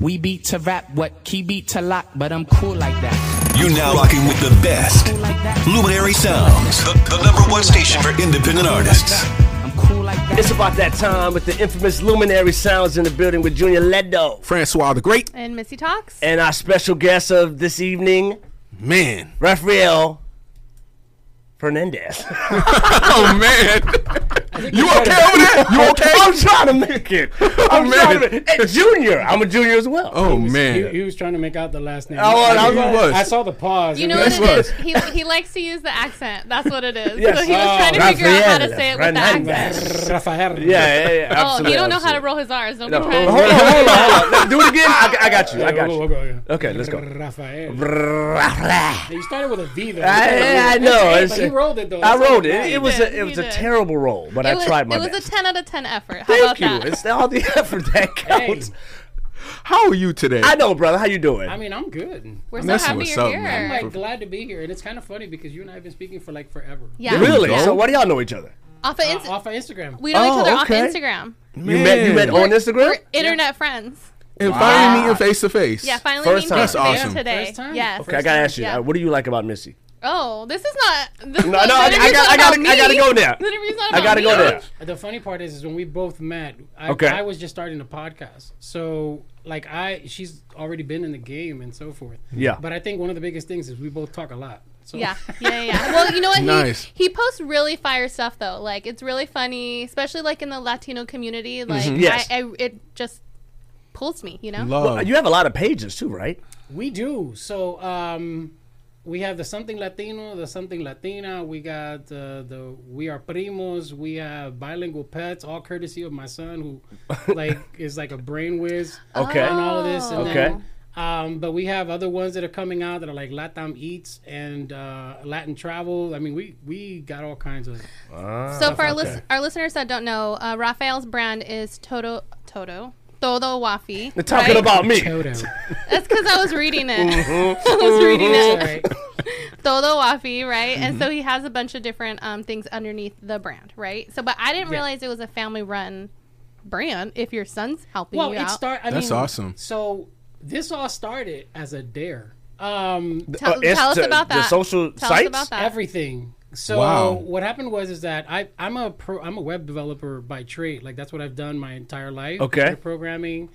We beat to rap, what key beat to lock, but I'm cool like that. You're now rocking with the best. Cool like. Luminary Sounds, the, the number one station for independent artists. I'm cool like that. It's about that time with the infamous Luminary Sounds in the building with Junior Ledo. Francois the Great. And Missy Talks. And our special guest of this evening, Man. Rafael Fernandez. Oh, man. you okay over there? You okay? I'm trying to make it. Oh, I'm man. trying to make it. Junior. I'm a junior as well. Oh, He, man. he was trying to make out the last name. Oh, well, I was- He was. I saw the pause. You know what it was. is? He, he likes to use the accent. That's what it is. Yes. So he was Oh, trying to oh, figure out how to say it with the accent. Rafael. Yeah, yeah, yeah. Oh, Absolutely. you don't know how to roll his R's. Don't No, be hold on, hold on, hold on. Let- Do it again. I, I got you. I got you. go, we'll go, Okay, let's go. Rafael. I, You started with a V though. I know. But he rolled it though. I rolled it. It was a it was a terrible roll, but It I was, tried my it was best. a 10 out of 10 effort. How Thank about you. that? It's all the effort that counts. How are you today? I know, brother. How you doing? I mean, I'm good. We're so happy you're up, here. man. I'm like glad to be here, and it's kind of funny because you and I have been speaking for like forever. yeah. really? So what do y'all know each other? Off of Uh, Inst- off of Instagram. we know Oh, each other okay. off Instagram. You met you met Man. on Instagram? We're internet friends. and finally meeting face to face. Yeah, finally First meeting time. face to That's face awesome. today. First time? Yes. Okay, I gotta ask you. Yeah. uh, what do you like about Missy? Oh, this is not. This No, no, I, I, got, I, gotta, I gotta go there. The interview's not I gotta go me. there. The funny part is, is when we both met, I, Okay. I was just starting a podcast. So, like, I she's already been in the game and so forth. Yeah. But I think one of the biggest things is we both talk a lot. So Yeah, yeah, yeah, yeah. Well, you know what? Nice. He, he posts really fire stuff though. Like it's really funny, especially like in the Latino community. Like Mm-hmm. Yes. I, I, it just pulls me. You know. Love. Well, you have a lot of pages too, right? we do. So, um, we have the something Latino, the something Latina. We got uh, the we are primos. We have bilingual pets, all courtesy of my son, who like is like a brain whiz. Okay. and all of this. And Okay. Then, um, but we have other ones that are coming out that are like Latam Eats and uh, Latin Travel. I mean, we we got all kinds of. So for our, lis- our listeners that don't know, uh, Rafael's brand is Toto Toto Todo Wafi. They're talking right? about me. Toto. That's because I was reading it. Mm-hmm. I was reading All it. right. Todo Wafi, right? And Mm-hmm. so he has a bunch of different um, things underneath the brand, right? So, but I didn't Yeah. realize it was a family-run brand. If your son's helping Well, you it out, start. I That's mean, awesome. So this all started as a dare. Um, tell, Uh, tell us the- about the that. social tell sites? us about that. everything. So Wow. what happened was is that I I'm a pro I'm a web developer by trade. Like that's what I've done my entire life. Okay. Programming.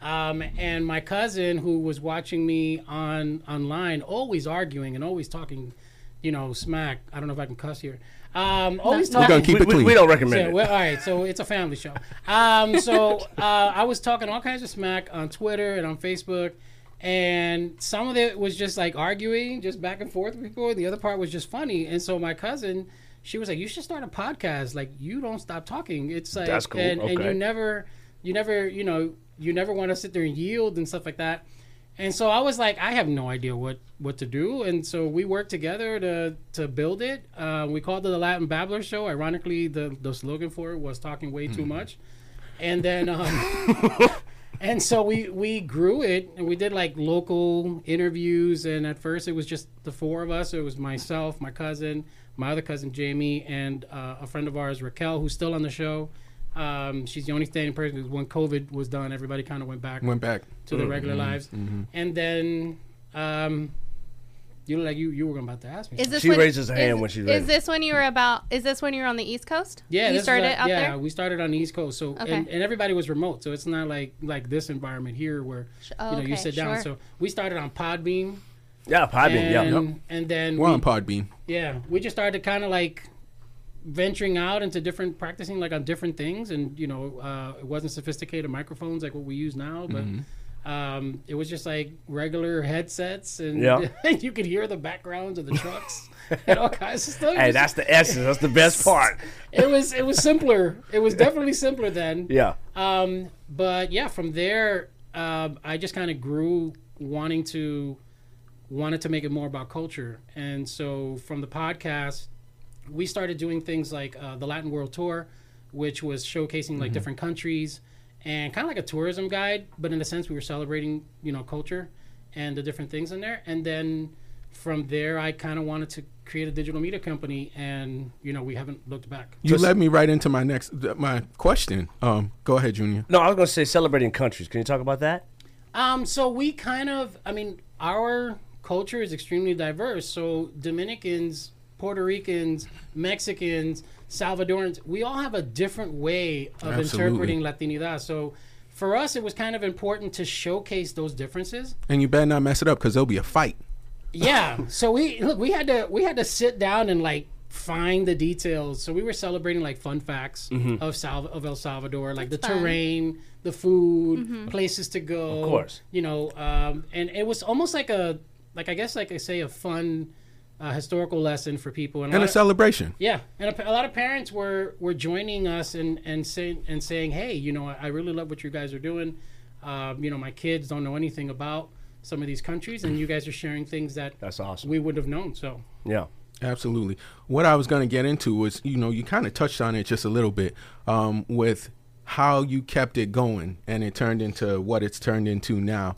Um, and my cousin who was watching me on online, always arguing and always talking, you know, smack. I don't know if I can cuss here. Um, always No. We're talking. keep we, it clean. we don't recommend Yeah, it. well, all right, so it's a family show. Um, so uh, I was talking all kinds of smack on Twitter and on Facebook, and some of it was just like arguing, just back and forth with people. And The other part was just funny, and so my cousin, she was like, "You should start a podcast. Like, you don't stop talking. It's like, That's cool. and, and you never, you never, you know, you never want to sit there and yield and stuff like that." And so I was like, I have no idea what what to do, and so we worked together to to build it. Uh, we called it the Latin Babbler Show. Ironically, the the slogan for it was talking way too much, and then. Um, And so we we grew it, and we did like local interviews. And at first, it was just the four of us. It was myself, my cousin, my other cousin Jamie, and uh, a friend of ours, Raquel, who's still on the show. Um, she's the only standing person. 'cause When COVID was done, everybody kind of went back Went back. to their regular lives. And then, um, you look like you you were about to ask me. Is this She when, raises her hand when she's ready. Is this when you were about? Is this when you were on the East Coast? Yeah, you this is started what- out yeah, there. we started on the East Coast, so Okay. and, and everybody was remote, so it's not like like this environment here where oh, you know you sit down. sure. So we started on Podbean, Yeah, probably. and Yeah. and then We're we, on Podbean. yeah, we just started kind of like venturing out into different practicing like on different things, and you know uh, it wasn't sophisticated microphones like what we use now, but. Mm-hmm. Um, it was just like regular headsets, and Yeah. you could hear the backgrounds of the trucks and all kinds of stuff. Hey, Just- that's the essence. That's the best part. it was it was simpler. It was definitely simpler then. Yeah. Um, but yeah, from there, um, I just kind of grew wanting to wanted to make it more about culture, and so from the podcast, we started doing things like uh, the Latin World Tour, which was showcasing like different countries and kind of like a tourism guide, but in a sense we were celebrating you know culture and the different things in there, and then from there I kind of wanted to create a digital media company, and you know we haven't looked back. You led me right into my next my question. Um, go ahead, Junior. No, I was going to say celebrating countries. Can you talk about that? Um, so we kind of, I mean, our culture is extremely diverse. So Dominicans, Puerto Ricans, Mexicans, Salvadorans, we all have a different way of Absolutely. interpreting Latinidad. So for us, it was kind of important to showcase those differences. And you better not mess it up because there'll be a fight. Yeah. so we look, we had to we had to sit down and like find the details. So we were celebrating like fun facts of Sal- of El Salvador, like the fun. terrain, the food, places to go. Of course. You know, um, and it was almost like a like I guess like I say a fun uh, historical lesson for people. And a lot of- celebration. yeah, and a, a lot of parents were were joining us and and saying and saying, hey, you know, I, I really love what you guys are doing. Um, you know, my kids don't know anything about some of these countries, and you guys are sharing things that That's awesome. we would have known. So yeah. Absolutely. What I was going to get into was, you know, you kind of touched on it just a little bit um, with how you kept it going and it turned into what it's turned into now.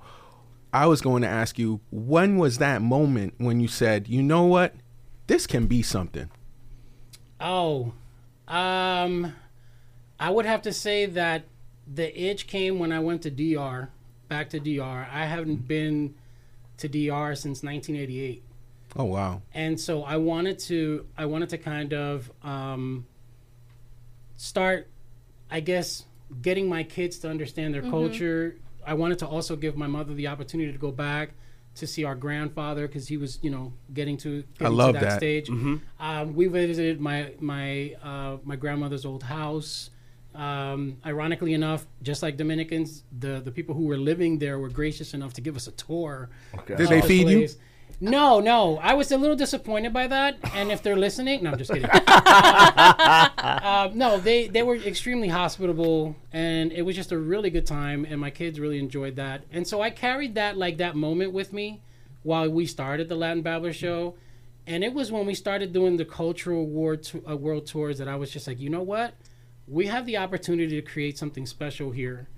I was going to ask you, when was that moment when you said, you know what, this can be something? Oh, um, I would have to say that the itch came when I went to DR, back to DR. I haven't been to DR since 1988, Oh, wow. and so I wanted to, I wanted to kind of um, start, I guess, getting my kids to understand their culture. I wanted to also give my mother the opportunity to go back to see our grandfather because he was, you know, getting to, getting to that, that. stage. Um, we visited my my uh, my grandmother's old house. Um, ironically enough, just like Dominicans, the the people who were living there were gracious enough to give us a tour. Okay. Did they the feed you? No, no. I was a little disappointed by that. And if they're listening, no, I'm just kidding. Uh, no, they they were extremely hospitable, and it was just a really good time, and my kids really enjoyed that. And so I carried that like that moment with me while we started the Latin Babbler show, and it was when we started doing the cultural war to, uh, world tours that I was just like, you know what, we have the opportunity to create something special here.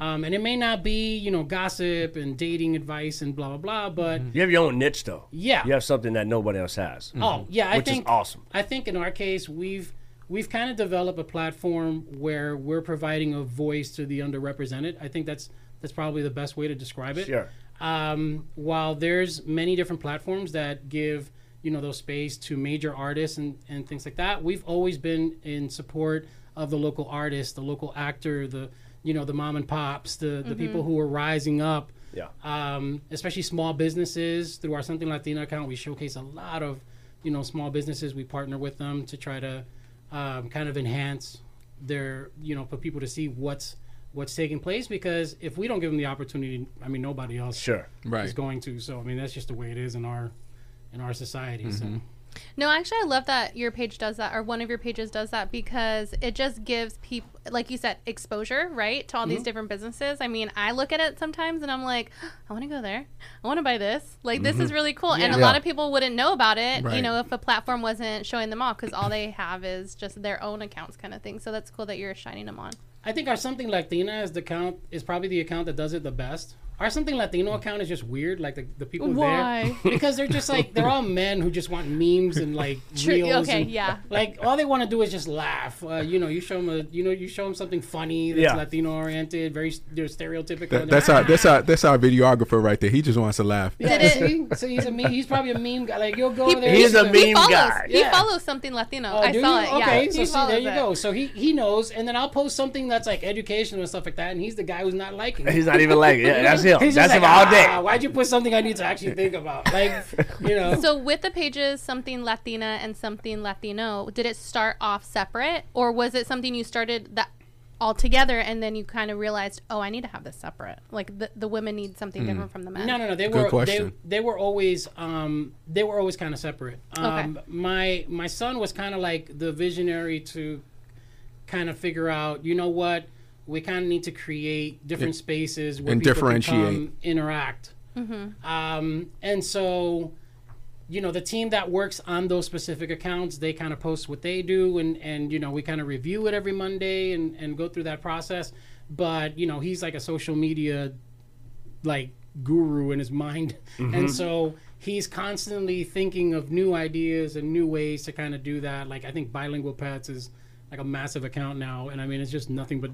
Um, and it may not be, you know, gossip and dating advice and blah blah blah, but You have your own niche though. Yeah. You have something that nobody else has. Oh yeah, I Which is think awesome. I think in our case we've we've kind of developed a platform where we're providing a voice to the underrepresented. I think that's that's probably the best way to describe it. Sure. Um, while there's many different platforms that give you know those space to major artists and, and things like that, we've always been in support of the local artist, the local actor, the you know the mom and pops, the the people who are rising up Yeah. um, especially small businesses through our Something Latina account. We showcase a lot of, you know, small businesses. We partner with them to try to um, kind of enhance their, you know, for people to see what's what's taking place. Because if we don't give them the opportunity, I mean, nobody else Sure. Right. is going to. So I mean, that's just the way it is in our in our society. So No, actually, I love that your page does that, or one of your pages does that, because it just gives people, like you said, exposure, right, to all these mm-hmm. different businesses. I mean, I look at it sometimes and I'm like, I want to go there. I want to buy this. Like, this is mm-hmm. really cool. And a Yeah. lot of people wouldn't know about it, you know, if a platform wasn't showing them off, because all they have is just their own accounts, kind of thing. So that's cool that you're shining them on. I think our Something Latina is the account is probably the account that does it the best. Our Something Latino account is just weird, like the, the people Why? there because they're just like they're all men who just want memes and like True. reels. Okay, and, yeah. Like all they want to do is just laugh. Uh, you know, you show them a you know you show them something funny that's Yeah. Latino oriented, very you know, stereotypical. That, that's they're, our that's our that's our videographer right there. He just wants to laugh. yeah, Did see? So he's a meme. He's probably a meme guy. Like you'll go over there. he's and a see- He Meme follows. guy. He follows something Latino. Oh, I saw you? it. Okay, yeah, so he see, there follows you it. go. So he he knows, and then I'll post something that's like educational and stuff like that, and he's the guy who's not liking. it. He's not even liking. it. Yeah, that's him. He's That's just him like, all "Ah, day. Why'd you put something I need to actually think about? Like, you know. So with the pages, something Latina and something Latino, did it start off separate, or was it something you started that all together and then you kind of realized, oh, I need to have this separate? Like the, the women need something different from the men. no, no, no. They Good were question. they, they were always um they were always kind of separate. Um, Okay. My my son was kind of like the visionary to kind of figure out. You know what? We kind of need to create different spaces where and people differentiate. can come interact. Um, and so, you know, the team that works on those specific accounts, they kind of post what they do, and and you know, we kind of review it every Monday and and go through that process. But you know, he's like a social media like guru in his mind, and so he's constantly thinking of new ideas and new ways to kind of do that. Like I think bilingual pets is like a massive account now, and I mean, it's just nothing but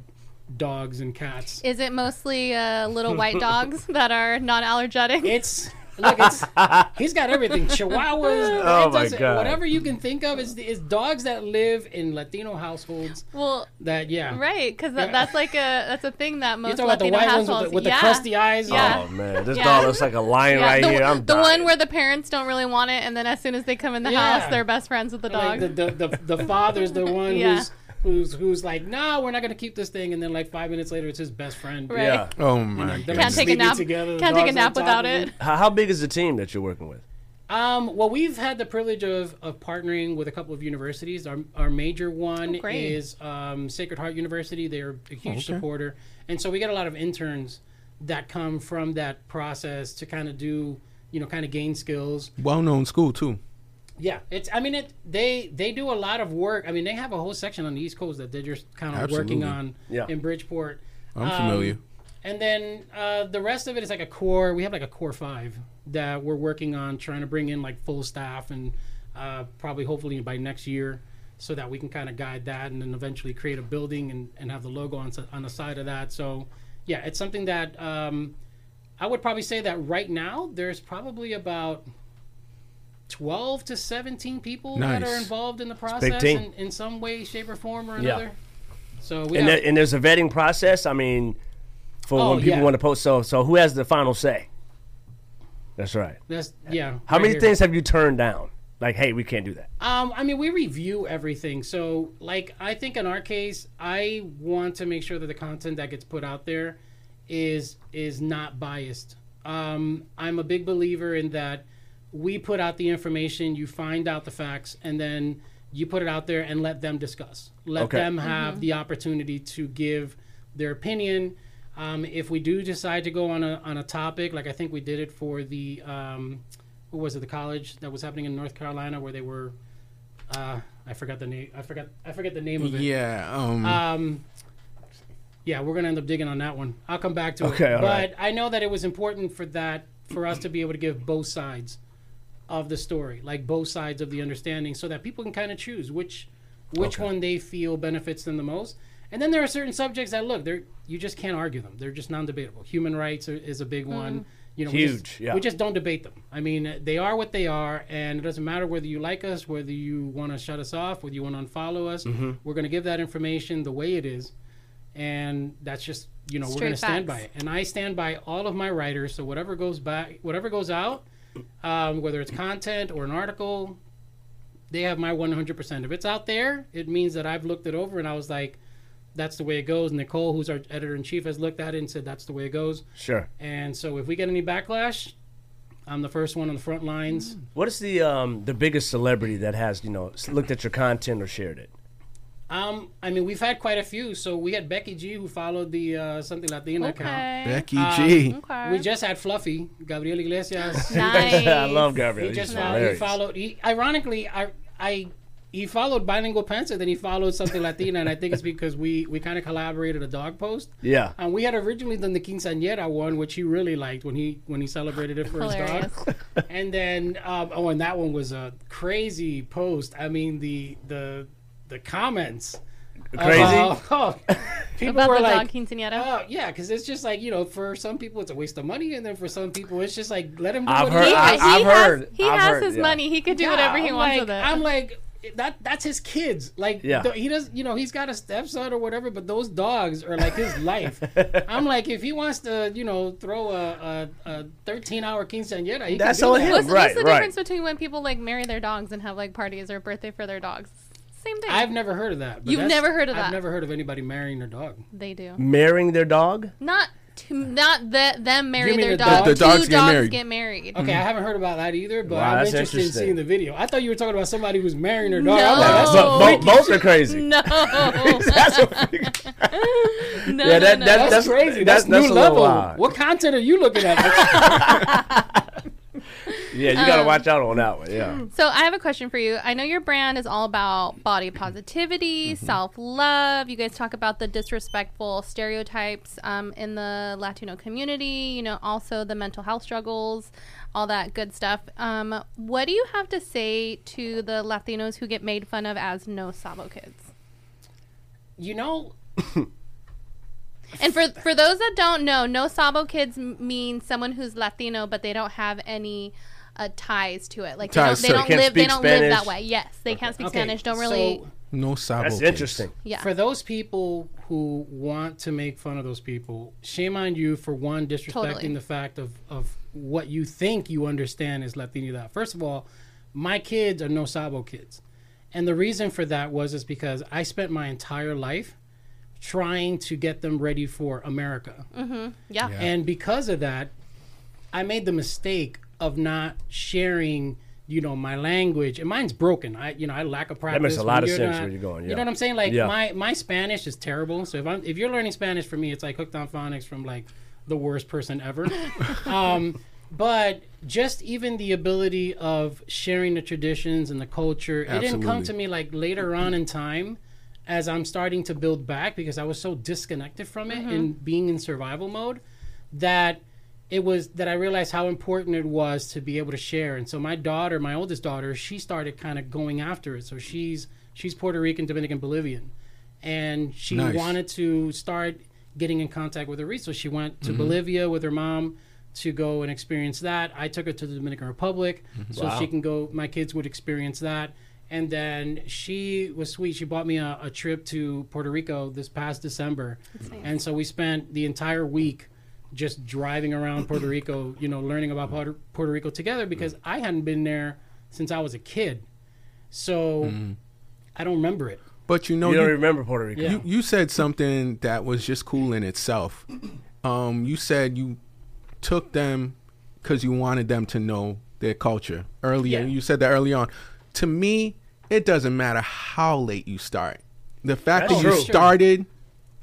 dogs and cats. Is it mostly uh, little white dogs that are non-allergenic? It's look, it's he's got everything. Chihuahuas, Oh my God. whatever you can think of is is dogs that live in Latino households. well, That yeah, right, because Yeah. that's like a that's a thing that You most talking about the Latino white ones households. with the, with the crusty eyes? Yeah. Oh man, this Yeah. dog looks like a lion Yeah, right the, here. I'm the dying. one where the parents don't really want it, and then as soon as they come in the Yeah. house, they're best friends with the Like dog. the, the, the, the father's the one Yeah. who's who's who's like, no, we're not gonna keep this thing, and then like five minutes later, it's his best friend. Right. Yeah. Oh my They're Can't take a nap. together, Can't take a nap without it. How, how big is the team that you're working with? Um, well, we've had the privilege of, of partnering with a couple of universities. Our, our major one Oh, is um, Sacred Heart University. They're a huge Okay. supporter. And so we get a lot of interns that come from that process to kind of do, you know, kind of gain skills. Well-known school too. Yeah, it's. I mean, it. They they do a lot of work. I mean, they have a whole section on the East Coast that they're just kind of working on Yeah. in Bridgeport. I'm Um, familiar. And then uh, the rest of it is like a core. We have like a core five that we're working on trying to bring in like full staff and uh, probably hopefully by next year so that we can kind of guide that and then eventually create a building and, and have the logo on, on the side of that. So yeah, it's something that um, I would probably say that right now there's probably about 12 to 17 people that are involved in the big process team. in, in some way, shape, or form or Yeah. another. So we And, have, there, and there's a vetting process. I mean, for Oh, when people yeah. want to post. So, so who has the final say? That's right. that's yeah. How right many here. things have you turned down? Like, hey, we can't do that. Um, I mean, we review everything. So, like, I think in our case, I want to make sure that the content that gets put out there is is not biased. Um, I'm a big believer in that we put out the information, you find out the facts, and then you put it out there and let them discuss. Let Okay. them have the opportunity to give their opinion. Um, if we do decide to go on a on a topic, like I think we did it for the um, what was it, the college that was happening in North Carolina where they were, uh, I forgot the name. I forgot. I forget the name of it. Yeah. Um. Um, yeah, we're gonna end up digging on that one. I'll come back to Okay, it. all but right. I know that it was important for that for us to be able to give both sides of the story, like both sides of the understanding, so that people can kind of choose which which Okay. one they feel benefits them the most. And then there are certain subjects that look, they're you just can't argue them. They're just non-debatable. Human rights are, is a big one. You know, we Huge, just, yeah. we just don't debate them. I mean, they are what they are, and it doesn't matter whether you like us, whether you want to shut us off, whether you want to unfollow us. Mm-hmm. We're going to give that information the way it is, and that's just you know we're going to stand by it. And I stand by all of my writers. So whatever goes back, whatever goes out, um, whether it's content or an article, they have my 100%. If it's out there, it means that I've looked it over and I was like, that's the way it goes. Nicole, who's our editor in chief, has looked at it and said that's the way it goes. Sure. And so if we get any backlash, I'm the first one on the front lines. What is the um the biggest celebrity that has you know looked at your content or shared it? Um, I mean, we've had quite a few. So we had Becky G, who followed the uh, Something Latina account. Becky Um, G. Okay. We just had Fluffy, Gabriel Iglesias. nice. I love Gabriel. he just He's followed, he followed. He, ironically, I, I, he followed bilingual Pensa, then he followed something Latina, and I think it's because we we kind of collaborated a dog post. Yeah. And we had originally done the quinceañera one, which he really liked when he when he celebrated it for his dog. And then um, oh, and that one was a crazy post. I mean the the the comments. Crazy. about- oh, people About were the like, dog oh, quinceanera. Oh yeah, because it's just like you know, for some people it's a waste of money, and then for some people it's just like let him do I've what heard- he he, I- wants. he I've has, heard- he I've has heard, his yeah. money. He could do Yeah, whatever he I'm wants like, with it. I'm like that. That's his kids. Like Yeah. th- he does. You know, he's got a stepson or whatever, but those dogs are like his life. I'm like, if he wants to, you know, throw a a, a 13 hour quinceañera, he That's can do on that. him. what's, right, what's the right. difference between when people like marry their dogs and have like parties or birthday for their dogs? Same thing. I've never heard of that. You've never heard of that? I've that? never heard of anybody marrying their dog. they do. Marrying their dog? Not to, not that them marry You mean their the dog. dog- The Two dogs get dogs married. get married. Okay, I haven't heard about that either, but Wow, I'm that's interested in interesting. seeing the video. I thought you were talking about somebody who's marrying their dog. No. I'm like, that's a Bo- both are crazy. No. That's a no, Yeah, that- no, no. that- That's, That's- crazy. that's- That's, that's new a little level. wild. What content are you looking at? yeah, you gotta Um, watch out on that one. Yeah. So I have a question for you. I know your brand is all about body positivity, Mm-hmm. self-love. You guys talk about the disrespectful stereotypes um, in the Latino community. You know, also the mental health struggles, all that good stuff. Um, what do you have to say to the Latinos who get made fun of as no Sabo kids? you know, And for for those that don't know, no sabo kids m- mean someone who's Latino, but they don't have any uh, ties to it. Like Ties they don't, they Can't don't live. They don't live that way. Yes, they can't speak Okay, Spanish. Don't really. so- No sabo. That's interesting. yeah. For those people who want to make fun of those people, shame on you for one disrespecting Totally. the fact of, of what you think you understand is Latino. That First of all, my kids are no sabo kids. And the reason for that was is because I spent my entire life trying to get them ready for America. Mm-hmm. yeah. And because of that, I made the mistake of not sharing, you know, my language. And mine's broken. I, you know, I lack a practice. That makes a lot of sense not- where you're going, You know what I'm saying? Like Yeah. my my Spanish is terrible. So if I'm if you're learning Spanish for me, it's like hooked on phonics from like the worst person ever. um, but just even the ability of sharing the traditions and the culture, it didn't come to me like later on in time as I'm starting to build back because I was so disconnected from it and being in survival mode that it was that I realized how important it was to be able to share. And so my daughter, my oldest daughter, she started kind of going after it. So she's she's Puerto Rican, Dominican, Bolivian, and she Nice. wanted to start getting in contact with her roots. So she went to mm-hmm. Bolivia with her mom to go and experience that. I took her to the Dominican Republic mm-hmm. so Wow. she can go. My kids would experience that. And then she was sweet. She bought me a, a trip to Puerto Rico this past December, and so we spent the entire week just driving around Puerto Rico, you know, learning about Puerto, Puerto Rico together because I hadn't been there since I was a kid. So I don't remember it. But you know, You don't you, remember Puerto Rico. Yeah. you, you said something that was just cool in itself. Um, you said you took them because you wanted them to know their culture earlier. Yeah. You said that early on. To me, it doesn't matter how late you start. The fact That's that you true. started,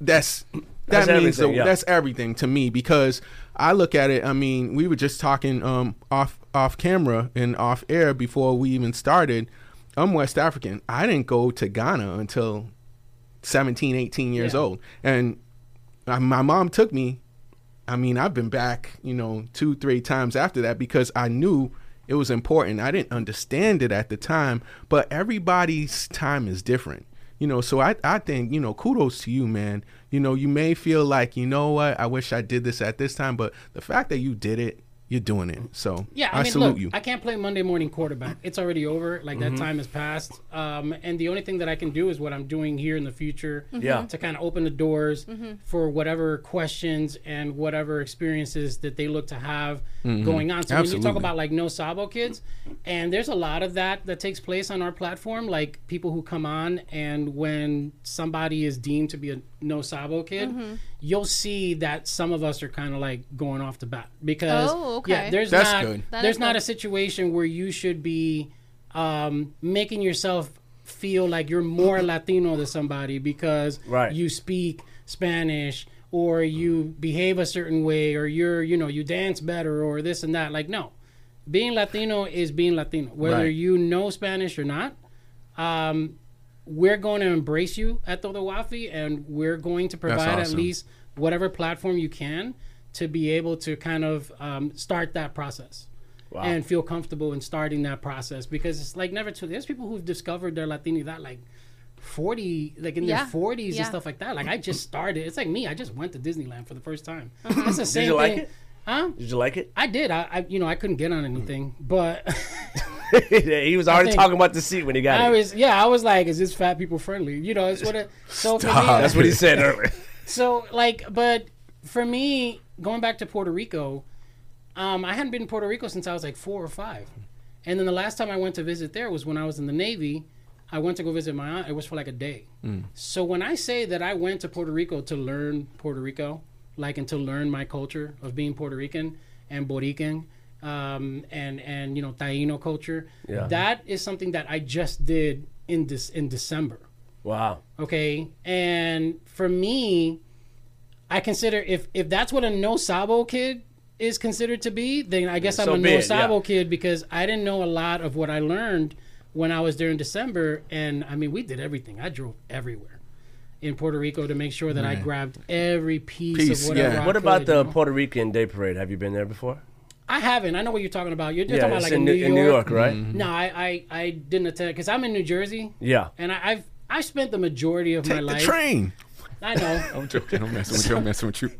that's that That's means the, yeah. that's everything to me because I look at it. I mean, we were just talking um, off off camera and off air before we even started. I'm West African. I didn't go to Ghana until 17, 18 years Yeah. old, and uh, my mom took me. I mean, I've been back, you know, two, three times after that because I knew it was important. I didn't understand it at the time, but everybody's time is different. You know, so I, I think, you know, kudos to you, man. You know, you may feel like, you know what, I wish I did this at this time, but the fact that you did it, you're doing it. So Yeah, I, I, mean, salute look, you. I can't play Monday morning quarterback. It's already over. Like Mm-hmm. that time has passed. Um, and the only thing that I can do is what I'm doing here in the future. Yeah. To kind of open the doors for whatever questions and whatever experiences that they look to have going on. So when you talk about like no sabo kids, and there's a lot of that that takes place on our platform. Like people who come on and when somebody is deemed to be a no sabo kid, you'll see that some of us are kind of like going off the bat because Oh, okay. yeah, there's That's not good. There's not good. a situation where you should be um, making yourself feel like you're more Latino than somebody because Right. you speak Spanish or you behave a certain way or you're you know you dance better or this and that. Like no, being Latino is being Latino, whether Right. you know Spanish or not. Um, we're going to embrace you at the Wafi, and we're going to provide at least whatever platform you can to be able to kind of um, start that process Wow. and feel comfortable in starting that process because it's like never too. There's people who've discovered their Latino that like. 40 like in Yeah. their 40s Yeah. and stuff like that like i just started it's like me i just went to disneyland for the first time that's the same Did you like thing it? huh Did you like it? i did I, I you know i couldn't get on anything but he was already think- talking about the seat when he got i it. was yeah i was like is this fat people friendly you know it's what it so for me That's what he said earlier. So like, but for me, going back to Puerto Rico, um, I hadn't been in Puerto Rico since I was like four or five, and then the last time I went to visit there was when I was in the Navy. I went to go visit my aunt. It was for like a day. So when I say that I went to Puerto Rico to learn Puerto Rico, like and to learn my culture of being Puerto Rican and Borican, um, and and you know Taino culture, Yeah. that is something that I just did in this in December Wow. okay and for me i consider if if that's what a no sabo kid is considered to be then i guess So i'm a be no it, sabo yeah. kid because i didn't know a lot of what i learned when i was there in december and i mean we did everything i drove everywhere in puerto rico to make sure that i grabbed every piece, Piece, of whatever yeah. I What about could, the you know? Puerto Rican Day Parade? Have you been there before? I haven't i know what you're talking about you're, you're yeah, talking about like in, in, New, in New York, right? no I, I i didn't attend because i'm in new jersey Yeah. and I, i've i spent the majority of my Take the life train. I know. I'm joking. I'm messing with you. I'm messing with you.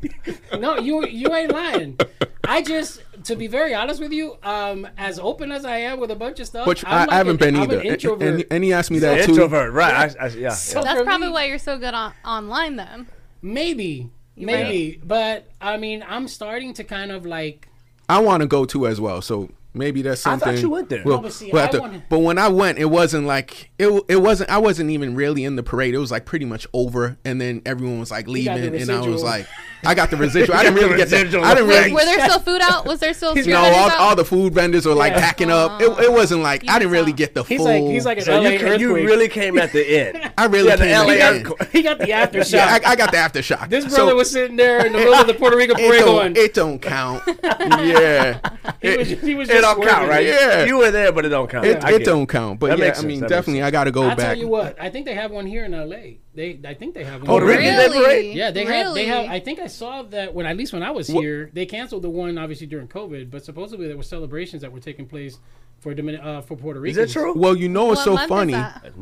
No, you you ain't lying. I just, to be very honest with you, um, as open as I am with a bunch of stuff, But I'm I, like I haven't an- been I'm either. An And, introvert. and, and he asked me that too. Introvert, right? I, I, yeah. So That's probably me- why you're so good on online then. Maybe, maybe, but I mean, I'm starting to kind of like. I want to go to as well. So maybe that's I thought something. you went there. We'll- No, but see, we'll have to- wanna- but when I went, it wasn't like it. It wasn't. I wasn't even really in the parade. It was like pretty much over, and then everyone was like leaving, and I was like, I got the residual. I didn't really get that. I didn't really. Were there still food out? Was there still street No, all, out? all the food vendors were like Yeah. packing up. It, it wasn't like I didn't really get the He's full. like he's like an So LA you, ca- you really came at the end. I really yeah, the came at the end. he got the aftershock. yeah, I, I got the aftershock. this So, brother was sitting there in the middle of the Puerto Rico parade going. it don't count. yeah, he was, it, he was It just don't count, right? Yeah. You were there, but it don't count. it, I it don't count. But That yeah, I mean, That definitely, I got to go back. I'll back. tell you what. I think they have one here in L.A. They, I think they have one. Oh, here. really? Did they parade? Yeah, they really? have. They have. I think I saw that when at least when I was here, they canceled the one obviously during COVID, but supposedly there were celebrations that were taking place for Dominic uh, for Puerto Rico. Is Ricans. that true? Well, you know what's What so funny. that?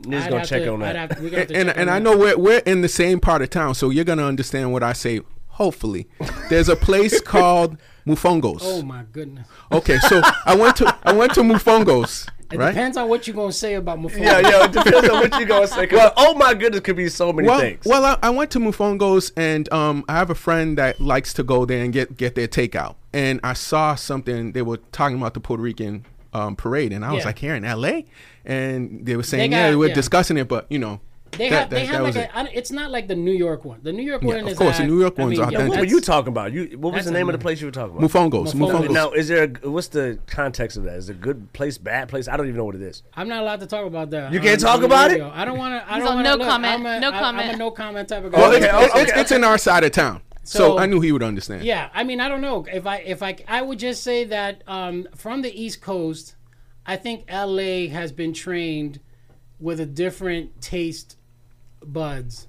Niggas I'd gonna check to- on that. have- we and and I know we're we're in the same part of town, so you're gonna understand what I say. Hopefully, there's a place called Mofongos. Oh my goodness! Okay, so I went to I went to Mofongos, It right? depends on what you're gonna say about Mufasa. Yeah, yeah. It depends on what you're gonna say. 'Cause, oh my goodness, could be so many Well, things. well, I, I went to Mofongos, and um, I have a friend that likes to go there and get get their takeout. And I saw something they were talking about the Puerto Rican um, parade, and I was like, here in L.A. And they were saying, got- yeah, we're yeah. discussing it, but you know, They that- have. They that- have that like was a. it. It's not like the New York one. The New York Yeah, one of is. course, the New York I one's mean, authentic. what were you talking about? You what was the name of the place you were talking about? Mofongos, Mofongos. Mofongos. Now, is there a, what's the context of that? Is it a good place, bad place? I don't even know what it is. I'm not allowed to talk about that. You can't talk about it? I don't want to. I don't on want no look, comment, a, no I- I'm comment. a no comment type of guy. Well, Okay, it's, okay, it's, it's, it's in our side of town, so, So- I knew he would understand. Yeah, I mean, I don't know if I if I I would just say that um, from the East Coast, I think LA has been trained with a different taste buds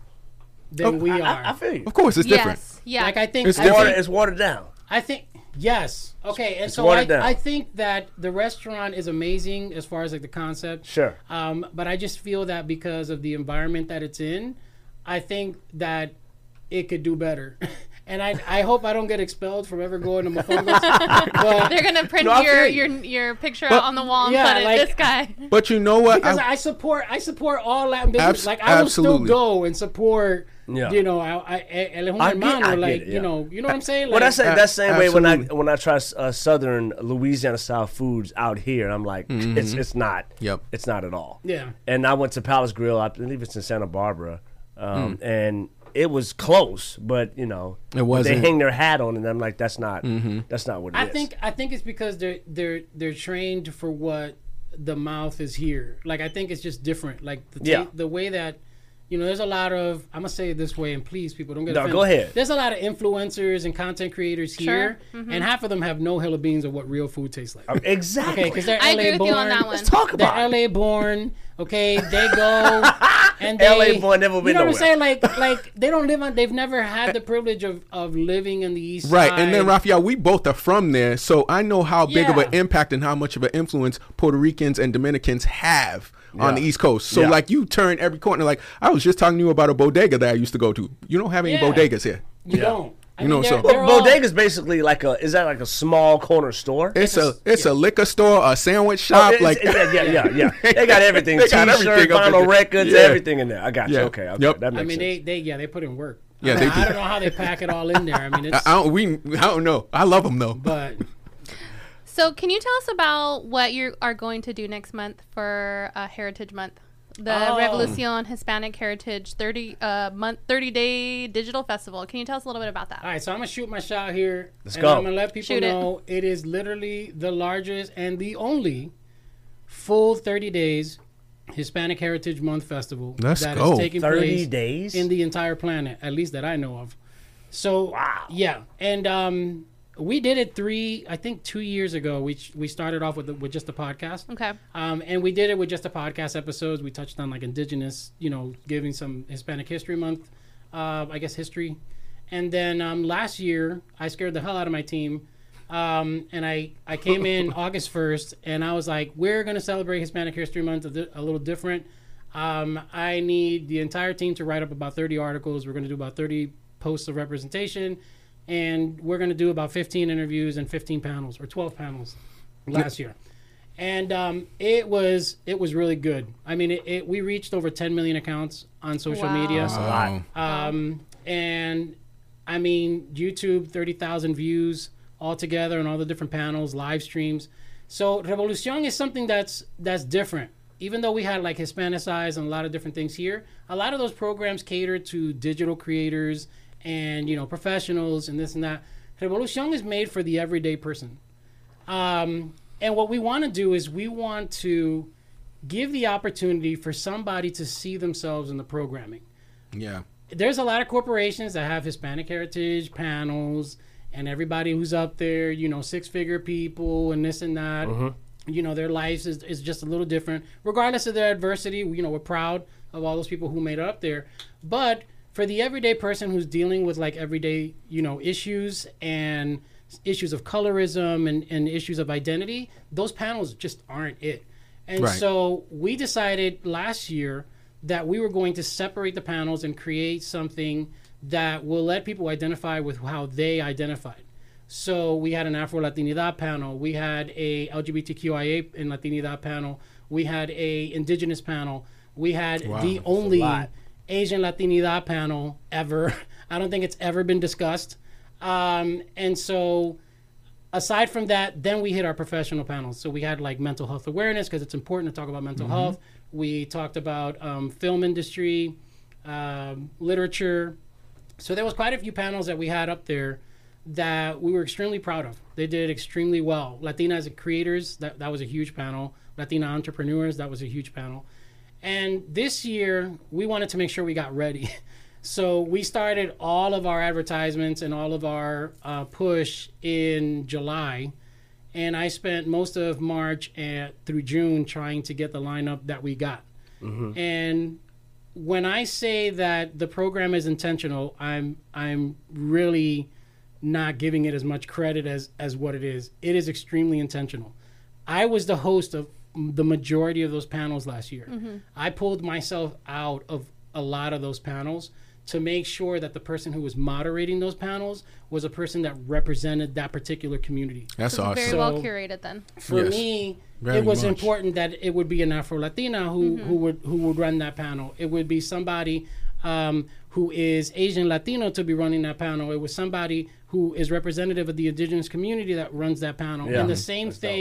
than we I, are. I, I feel you. Of course, it's different. Yes. Yeah. like I think It's I. Water, think, it's watered down. I think yes. Okay, and so I, down. I think that the restaurant is amazing as far as like the concept. Sure. Um, but I just feel that because of the environment that it's in, I think that it could do better. and I, I hope I don't get expelled from ever going to Mofongos. but They're gonna print No, your, your your picture But- out on the wall and Yeah, put it. like- this guy. But you know what? because I- I, support I support all Latin business. Abs- like I will still go and support. Yeah. You know, I, I, El Hijo I get- Hermano, I get like it, you know, you know what I'm saying. Well, Like, that's that that same A- way when I when I try uh, Southern Louisiana style foods out here, I'm like, it's it's not. Yep. It's not at all. Yeah. And I went to Palace Grill. I believe it's in Santa Barbara, um, Hmm. and it was close, but you know, It wasn't- They hang their hat on, it, and I'm like, that's not. That's not what it is. I think I think it's because they're they're they're trained for what the mouth is here. Like I think it's just different. Like the ta- Yeah. the way that you know, there's a lot of I'm gonna say it this way, and please, people don't get No, offended. go ahead. There's a lot of influencers and content creators here, Mm-hmm. and half of them have no hella beans of what real food tastes like. exactly. Okay, because they're I LA agree with born. you on that one. Let's talk They're about it. LA born. Okay, they go and they, LA born, never been You know what I'm saying? Like, like they don't live on. They've never had the privilege of of living in the East Right, Side. and then Rafael, we both are from there, so I know how big of an impact and how much of an influence Puerto Ricans and Dominicans have on the East Coast. So, Yeah. like, you turn every corner. Like, I was just talking to you about a bodega that I used to go to. You don't have any Yeah. bodegas here. You Yeah. don't. I You know, they're- so- Well, they're all- bodega's basically like a. Is that like a small corner store? It's a it's a liquor store, a sandwich shop, It's- like yeah, yeah, yeah, yeah. They got everything. They got everything vinyl there. records, Yeah. everything in there. I got you. Okay, okay. Yep. That makes I mean, sense. they, they, yeah, they put in work. Yeah, I, they mean, I do. don't know how they pack it all in there. I mean, it's, I don't we I don't know. I love them though. but So, can you tell us about what you are going to do next month for uh, Heritage Month? The Oh. Revolucion Hispanic Heritage 30 uh, month 30 day digital festival. Can you tell us a little bit about that? all right, so I'm gonna shoot my shot here. Let's and go. I'm gonna let people Shoot it. know it is literally the largest and the only full 30 days Hispanic Heritage Month festival Let's that go. is taking 30 place days? in the entire planet, at least that I know of. So yeah, and um, we did it three, I think, two years ago. We we started off with the, with just a podcast. Okay. Um, and we did it with just a podcast episodes. We touched on like indigenous, you know, giving some Hispanic History Month, uh, I guess history. And then um, last year, I scared the hell out of my team. Um, and I, I came in August 1st, and I was like, we're going to celebrate Hispanic History Month a, a little different. Um, I need the entire team to write up about 30 articles. We're going to do about 30 posts of representation, and we're going to do about 15 interviews and 15 panels or 12 panels last year. And um, it was it was really good. I mean, it, it, we reached over 10 million accounts on social Wow. media. That's a lot. Um, and I mean, YouTube, 30,000 views altogether on all the different panels, live streams. So Revolucion is something that's that's different. Even though we had like Hispanicize and a lot of different things here, a lot of those programs cater to digital creators and you know professionals and this and that. Revolucion is made for the everyday person. Um, and what we want to do is we want to give the opportunity for somebody to see themselves in the programming Yeah. there's a lot of corporations that have Hispanic heritage panels and everybody who's up there, you know, six figure people and this and that. You know, their lives is, is just a little different. Regardless of their adversity, you know, we're proud of all those people who made it up there. But for the everyday person who's dealing with like everyday, you know, issues and issues of colorism and, and issues of identity, those panels just aren't it. And Right. so we decided last year that we were going to separate the panels and create something that will let people identify with how they identified. So we had an Afro Latinidad panel, we had a LGBTQIA and Latinidad panel, we had a Indigenous panel, we had Wow, the only. Asian Latinidad panel ever. I don't think it's ever been discussed. Um, and so aside from that, then we hit our professional panels. So we had like mental health awareness because it's important to talk about mental health. We talked about um, film industry, um, literature. So there was quite a few panels that we had up there that we were extremely proud of. They did extremely well. Latina as creators, that, that was a huge panel. Latina entrepreneurs, that was a huge panel. And this year, we wanted to make sure we got ready. So we started all of our advertisements and all of our uh, push in July. And I spent most of March and through June trying to get the lineup that we got. And when I say that the program is intentional, I'm I'm really not giving it as much credit as as what it is. It is extremely intentional. I was the host of the majority of those panels last year. I pulled myself out of a lot of those panels to make sure that the person who was moderating those panels was a person that represented that particular community That's So awesome. Very well curated then. for Yes, me, very it was much. important that it would be an Afro Latina who, who would who would run that panel. It would be somebody um, who is Asian Latino to be running that panel. It was somebody who is representative of the indigenous community that runs that panel. Yeah. And the same That's dope.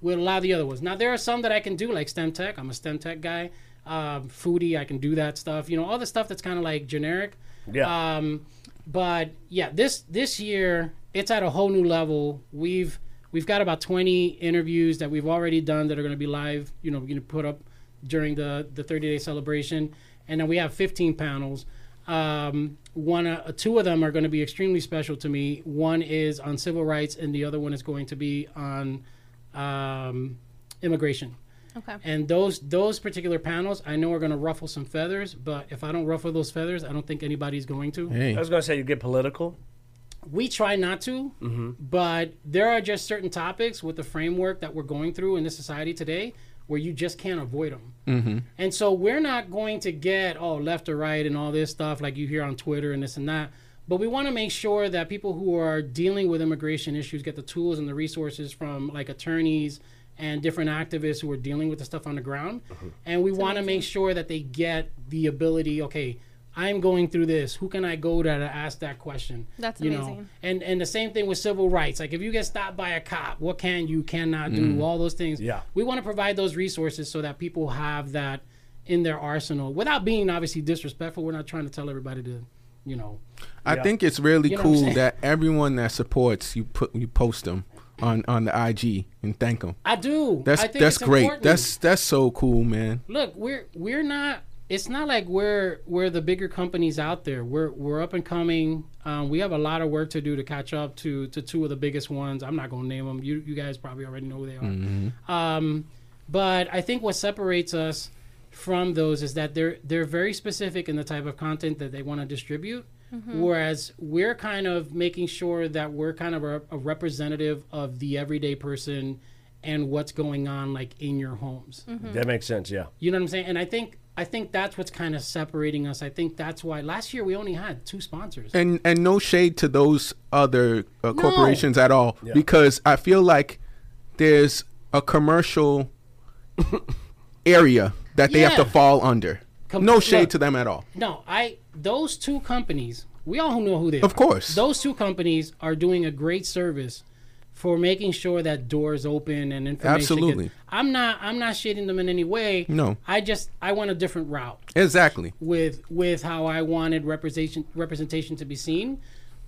With a lot of the other ones. Now there are some that I can do like STEM tech. I'm a STEM tech guy. Um, foodie, I can do that stuff. You know, all the stuff that's kind of like generic. Yeah. Um, but yeah, this this year it's at a whole new level. We've we've got about 20 interviews that we've already done that are going to be live. You know, we're going to put up during the the 30 day celebration, and then we have 15 panels. Um, one, uh, two of them are going to be extremely special to me. One is on civil rights, and the other one is going to be on um, immigration. Okay. And those those particular panels, I know are going to ruffle some feathers. But if I don't ruffle those feathers, I don't think anybody's going to. Hey, I was gonna say you get political. We try not to, but there are just certain topics with the framework that we're going through in this society today where you just can't avoid them. And so we're not going to get oh left or right and all this stuff like you hear on Twitter and this and that. But we want to make sure that people who are dealing with immigration issues get the tools and the resources from like attorneys and different activists who are dealing with the stuff on the ground. Uh-huh. And we want to make sure that they get the ability, okay, I'm going through this. Who can I go to to ask that question? That's you Know? amazing. And and the same thing with civil rights. Like if you get stopped by a cop, what can you cannot do? Mm. All those things. Yeah. We want to provide those resources so that people have that in their arsenal without being obviously disrespectful. We're not trying to tell everybody to, you know. I think it's really You know cool that everyone that supports you put you post them on on the IG and thank them. I do. That's I think that's great. important. That's that's so cool, man. look we're we're not it's not like we're we're the bigger companies out there we're we're up and coming um, we have a lot of work to do to catch up to to two of the biggest ones i'm not going to name them you you guys probably already know who they are um, but i think what separates us from those is that they're they're very specific in the type of content that they want to distribute whereas we're kind of making sure that we're kind of a, a representative of the everyday person and what's going on like in your homes That makes sense. Yeah. you know what I'm saying? And I think I think that's what's kind of separating us. I think that's why last year we only had two sponsors. and and no shade to those other uh, corporations at all because I feel like there's a commercial area that they have to fall under. Com- no shade look. to them at all. No, I those two companies. We all know who they are. Of course. those two companies are doing a great service for making sure that doors open and information. Absolutely. Gets, I'm not. I'm not shading them in any way. No. I just I went a different route Exactly. with with how I wanted representation representation to be seen.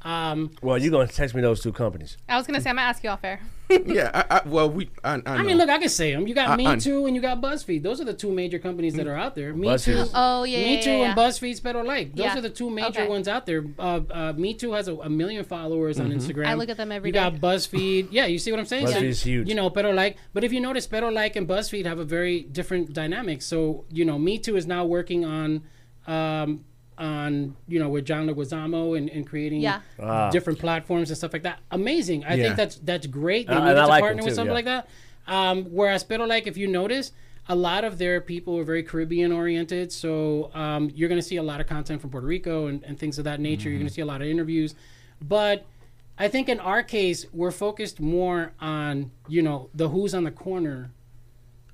Um, Well, you're gonna text me those two companies. I was gonna say I'm gonna ask you off air. yeah. I, I, well, we. I, I, I mean, look, I can say them. You got I- Me I- Too and you got BuzzFeed. Those are the two major companies that are out there. Me BuzzFeed Too. Oh yeah, Me yeah, Too yeah, and yeah. BuzzFeed's Pero Like. Those Yeah. are the two major Okay. ones out there. Uh, uh, Mitú has a, a million followers on Instagram. I look at them every you day. got BuzzFeed. Yeah, you see what I'm saying? So, BuzzFeed's huge. You know, Pero Like. But if you notice, Pero Like and BuzzFeed have a very different dynamic. So, you know, Mitú is now working on, um, on you know, with John Leguizamo and, and creating Yeah. different platforms and stuff like that. Amazing. I Yeah. think that's that's great. They Uh, needed and to like partner them with too, something yeah. like that. Um, whereas Pero like, if you notice, a lot of their people are very Caribbean oriented. So um, you're going to see a lot of content from Puerto Rico and, and things of that nature. You're going to see a lot of interviews. But I think in our case, we're focused more on, you know, the who's on the corner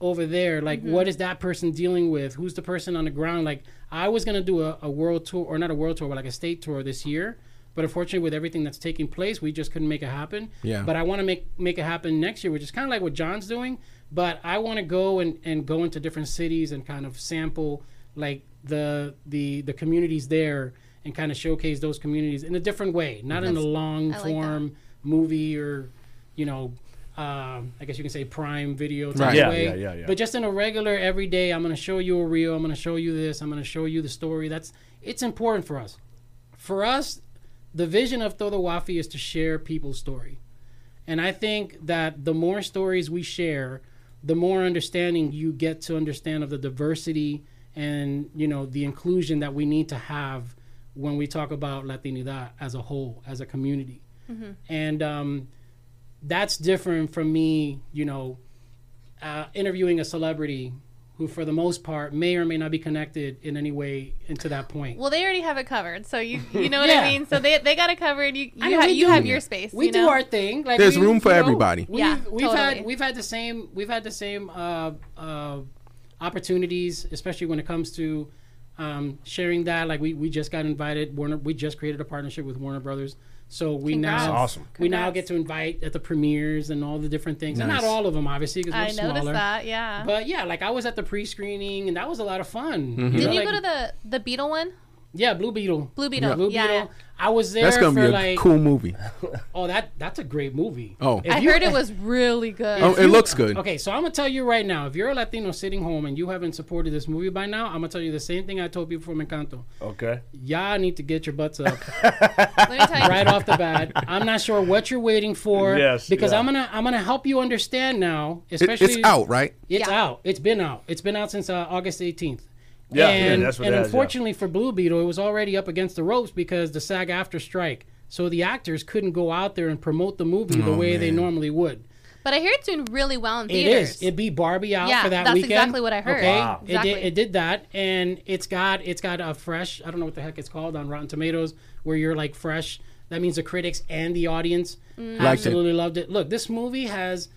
over there. Like, mm-hmm. what is that person dealing with? Who's the person on the ground? Like, I was going to do a, a world tour, or not a world tour, but like a state tour this year. But unfortunately, with everything that's taking place, we just couldn't make it happen. Yeah. But I want to make make it happen next year, which is kind of like what John's doing. But I want to go and, and go into different cities and kind of sample like the the the communities there and kind of showcase those communities in a different way, not in a long I like form movie or you know. Um, I guess you can say prime video type Right. Yeah, way, yeah, yeah, yeah. but just in a regular everyday. I'm going to show you a reel. I'm going to show you this. I'm going to show you the story. That's it's important for us. For us, the vision of TodoWafi is to share people's story. And I think that the more stories we share, the more understanding you get to understand of the diversity and you know the inclusion that we need to have when we talk about Latinidad as a whole, as a community. And um, that's different from me, you know, uh, interviewing a celebrity who, for the most part, may or may not be connected in any way into that point. Well, they already have it covered, so you you know what Yeah. I mean. So they they got it covered. You I you, ha- you have your space. we you do our thing. Like There's we- room for you know, everybody. We've, Yeah, we've totally. had we've had the same we've had the same uh, uh, opportunities, especially when it comes to um, sharing that. Like we, we just got invited. Warner we just created a partnership with Warner Brothers, so we Congrats. now awesome. we now get to invite at the premieres and all the different things. And not all of them, obviously, because we're I smaller. noticed that. Yeah. But yeah, like I was at the pre-screening, and that was a lot of fun. Mm-hmm. You Did know, you like- go to the the Beetle one? Yeah, Blue Beetle. Blue Beetle. Blue Beetle. yeah. I was there That's gonna for be a like. cool movie. Oh, that that's a great movie. Oh. If I you- heard it was really good. Oh, it looks good. Okay, so I'm gonna tell you right now, if you're a Latino sitting home and you haven't supported this movie by now, I'm gonna tell you the same thing I told people from Encanto. Okay. Y'all need to get your butts up Let me tell you. right off the bat. I'm not sure what you're waiting for. Yes, Because yeah. I'm gonna I'm gonna help you understand now, It, especially it's out, right? It's Yeah. out. It's been out. It's been out since uh, August 18th. Yeah, and, yeah, that's what and it has, yeah. unfortunately for Blue Beetle, it was already up against the ropes because the SAG-AFTRA strike. So the actors couldn't go out there and promote the movie the Oh, way they normally would. But I hear it's doing really well in theaters. is. It beat Barbie out Yeah, for that that's weekend. exactly what I heard. Okay, Wow. it did. It did that, and it's got it's got a fresh. I don't know what the heck it's called on Rotten Tomatoes, where you're like fresh. That means the critics and the audience Mm. Liked it. absolutely loved it. Look, this movie has,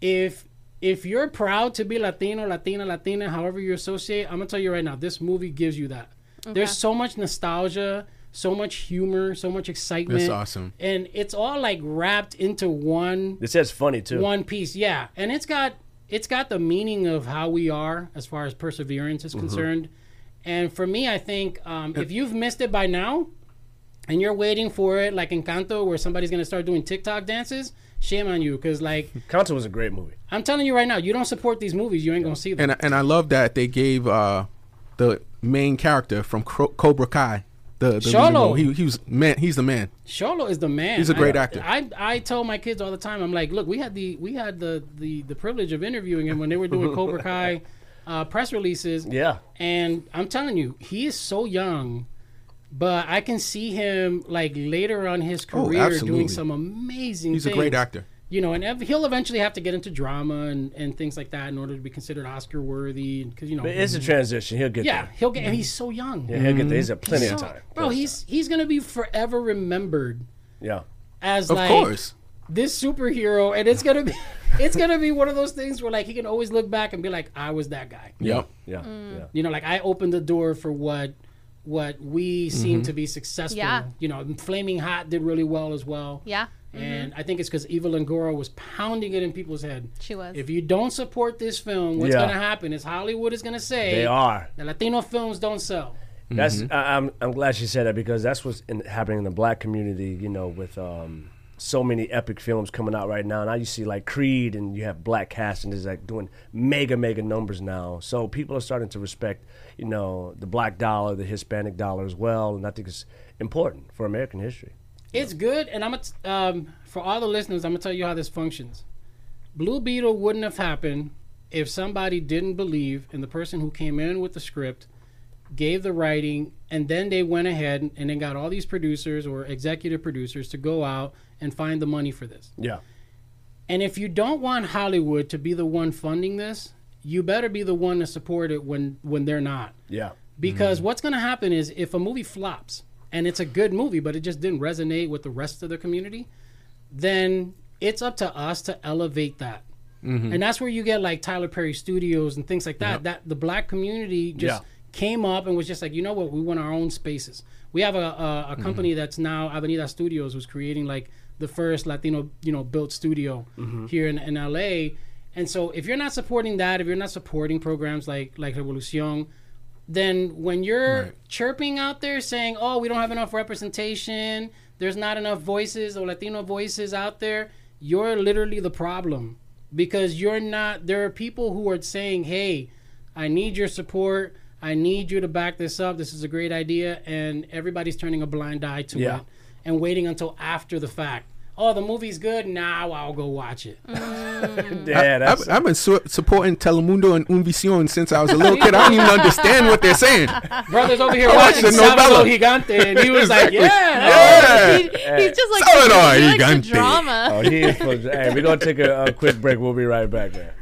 if if you're proud to be Latino, Latina, Latina, however you associate, I'm gonna tell you right now, this movie gives you that. There's so much nostalgia, so much humor, so much excitement. That's awesome. And it's all like wrapped into one This says funny too. one piece yeah and it's got it's got the meaning of how we are as far as perseverance is concerned and for me i think um, if you've missed it by now and you're waiting for it like encanto where somebody's going to start doing tiktok dances shame on you because like Conto was a great movie. i'm telling you right now you don't support these movies you ain't going to see them And and I love that they gave uh, the main character from Cro- Cobra Kai the, the leading Xolo. role. He, he was man. He's the man. Xolo is the man. He's a great I, actor. I, I tell my kids all the time. I'm like, look, we had the we had the the, the privilege of interviewing him when they were doing Cobra Kai uh, press releases. Yeah. And I'm telling you, he is so young, but I can see him like later on his Oh, career absolutely. doing some amazing. He's a great actor. you know, and ev- he'll eventually have to get into drama and, and things like that in order to be considered Oscar worthy. Because you know, But it's a transition. He'll get yeah, there. he'll get. And he's so young. Yeah, he'll get there. He's got plenty So- of time. bro. He's he's gonna be forever remembered yeah. as Of like course. this superhero, and it's gonna be it's gonna be one of those things where like he can always look back and be like, I was that guy. Yep. Yeah. Mm. Yeah. You know, like I opened the door for what what we seem mm-hmm. to be successful. Yeah. You know, Flaming Hot did really well as well. Yeah, And mm-hmm. I think it's because Eva Longoria was pounding it in people's head. she was. If you don't support this film, what's Yeah. going to happen is Hollywood is going to say They are. the Latino films don't sell. That's mm-hmm. I, I'm I'm glad she said that because that's what's in, happening in the black community. You know, with um, so many epic films coming out right now. Now you see like Creed, and you have black cast, and is like doing mega mega numbers now. So people are starting to respect, you know, the black dollar, the Hispanic dollar as well, and I think it's important for American history. It's good, and I'm t- um, for all the listeners, I'm gonna tell you how this functions. Blue Beetle wouldn't have happened if somebody didn't believe in the person who came in with the script, gave the writing, and then they went ahead and then got all these producers or executive producers to go out and find the money for this. Yeah. And if you don't want Hollywood to be the one funding this, you better be the one to support it when when they're not. Yeah. Because mm-hmm. what's going to happen is if a movie flops and it's a good movie, but it just didn't resonate with the rest of the community, then it's up to us to elevate that. Mm-hmm. And that's where you get like Tyler Perry Studios and things like that. That the black community just Yeah. came up and was just like, you know what, we want our own spaces. We have a a, a mm-hmm. company that's now Avenida Studios who's creating like the first Latino you know built studio mm-hmm. here in, in LA. And so if you're not supporting that, if you're not supporting programs like like Revolucion, then when you're chirping out there saying, "Oh, we don't have enough representation, there's not enough voices or Latino voices out there," you're literally the problem because you're not. There are people who are saying, "Hey, I need your support. I need you to back this up. This is a great idea," and everybody's turning a blind eye to Yeah. it and waiting until after the fact. Oh, the movie's good. Now I'll go watch it. Mm. Yeah. That's. I've, I've been su- supporting Telemundo and Univision since I was a little kid. I don't even understand what they're saying. Brothers over here I watching the novela. Sábado Gigante, and he was like, "Yeah, oh, Yeah. He- he's just like Salvador he likes the Gigante. drama. oh, he is. For, hey, we're gonna take a, a quick break. We'll be right back, man.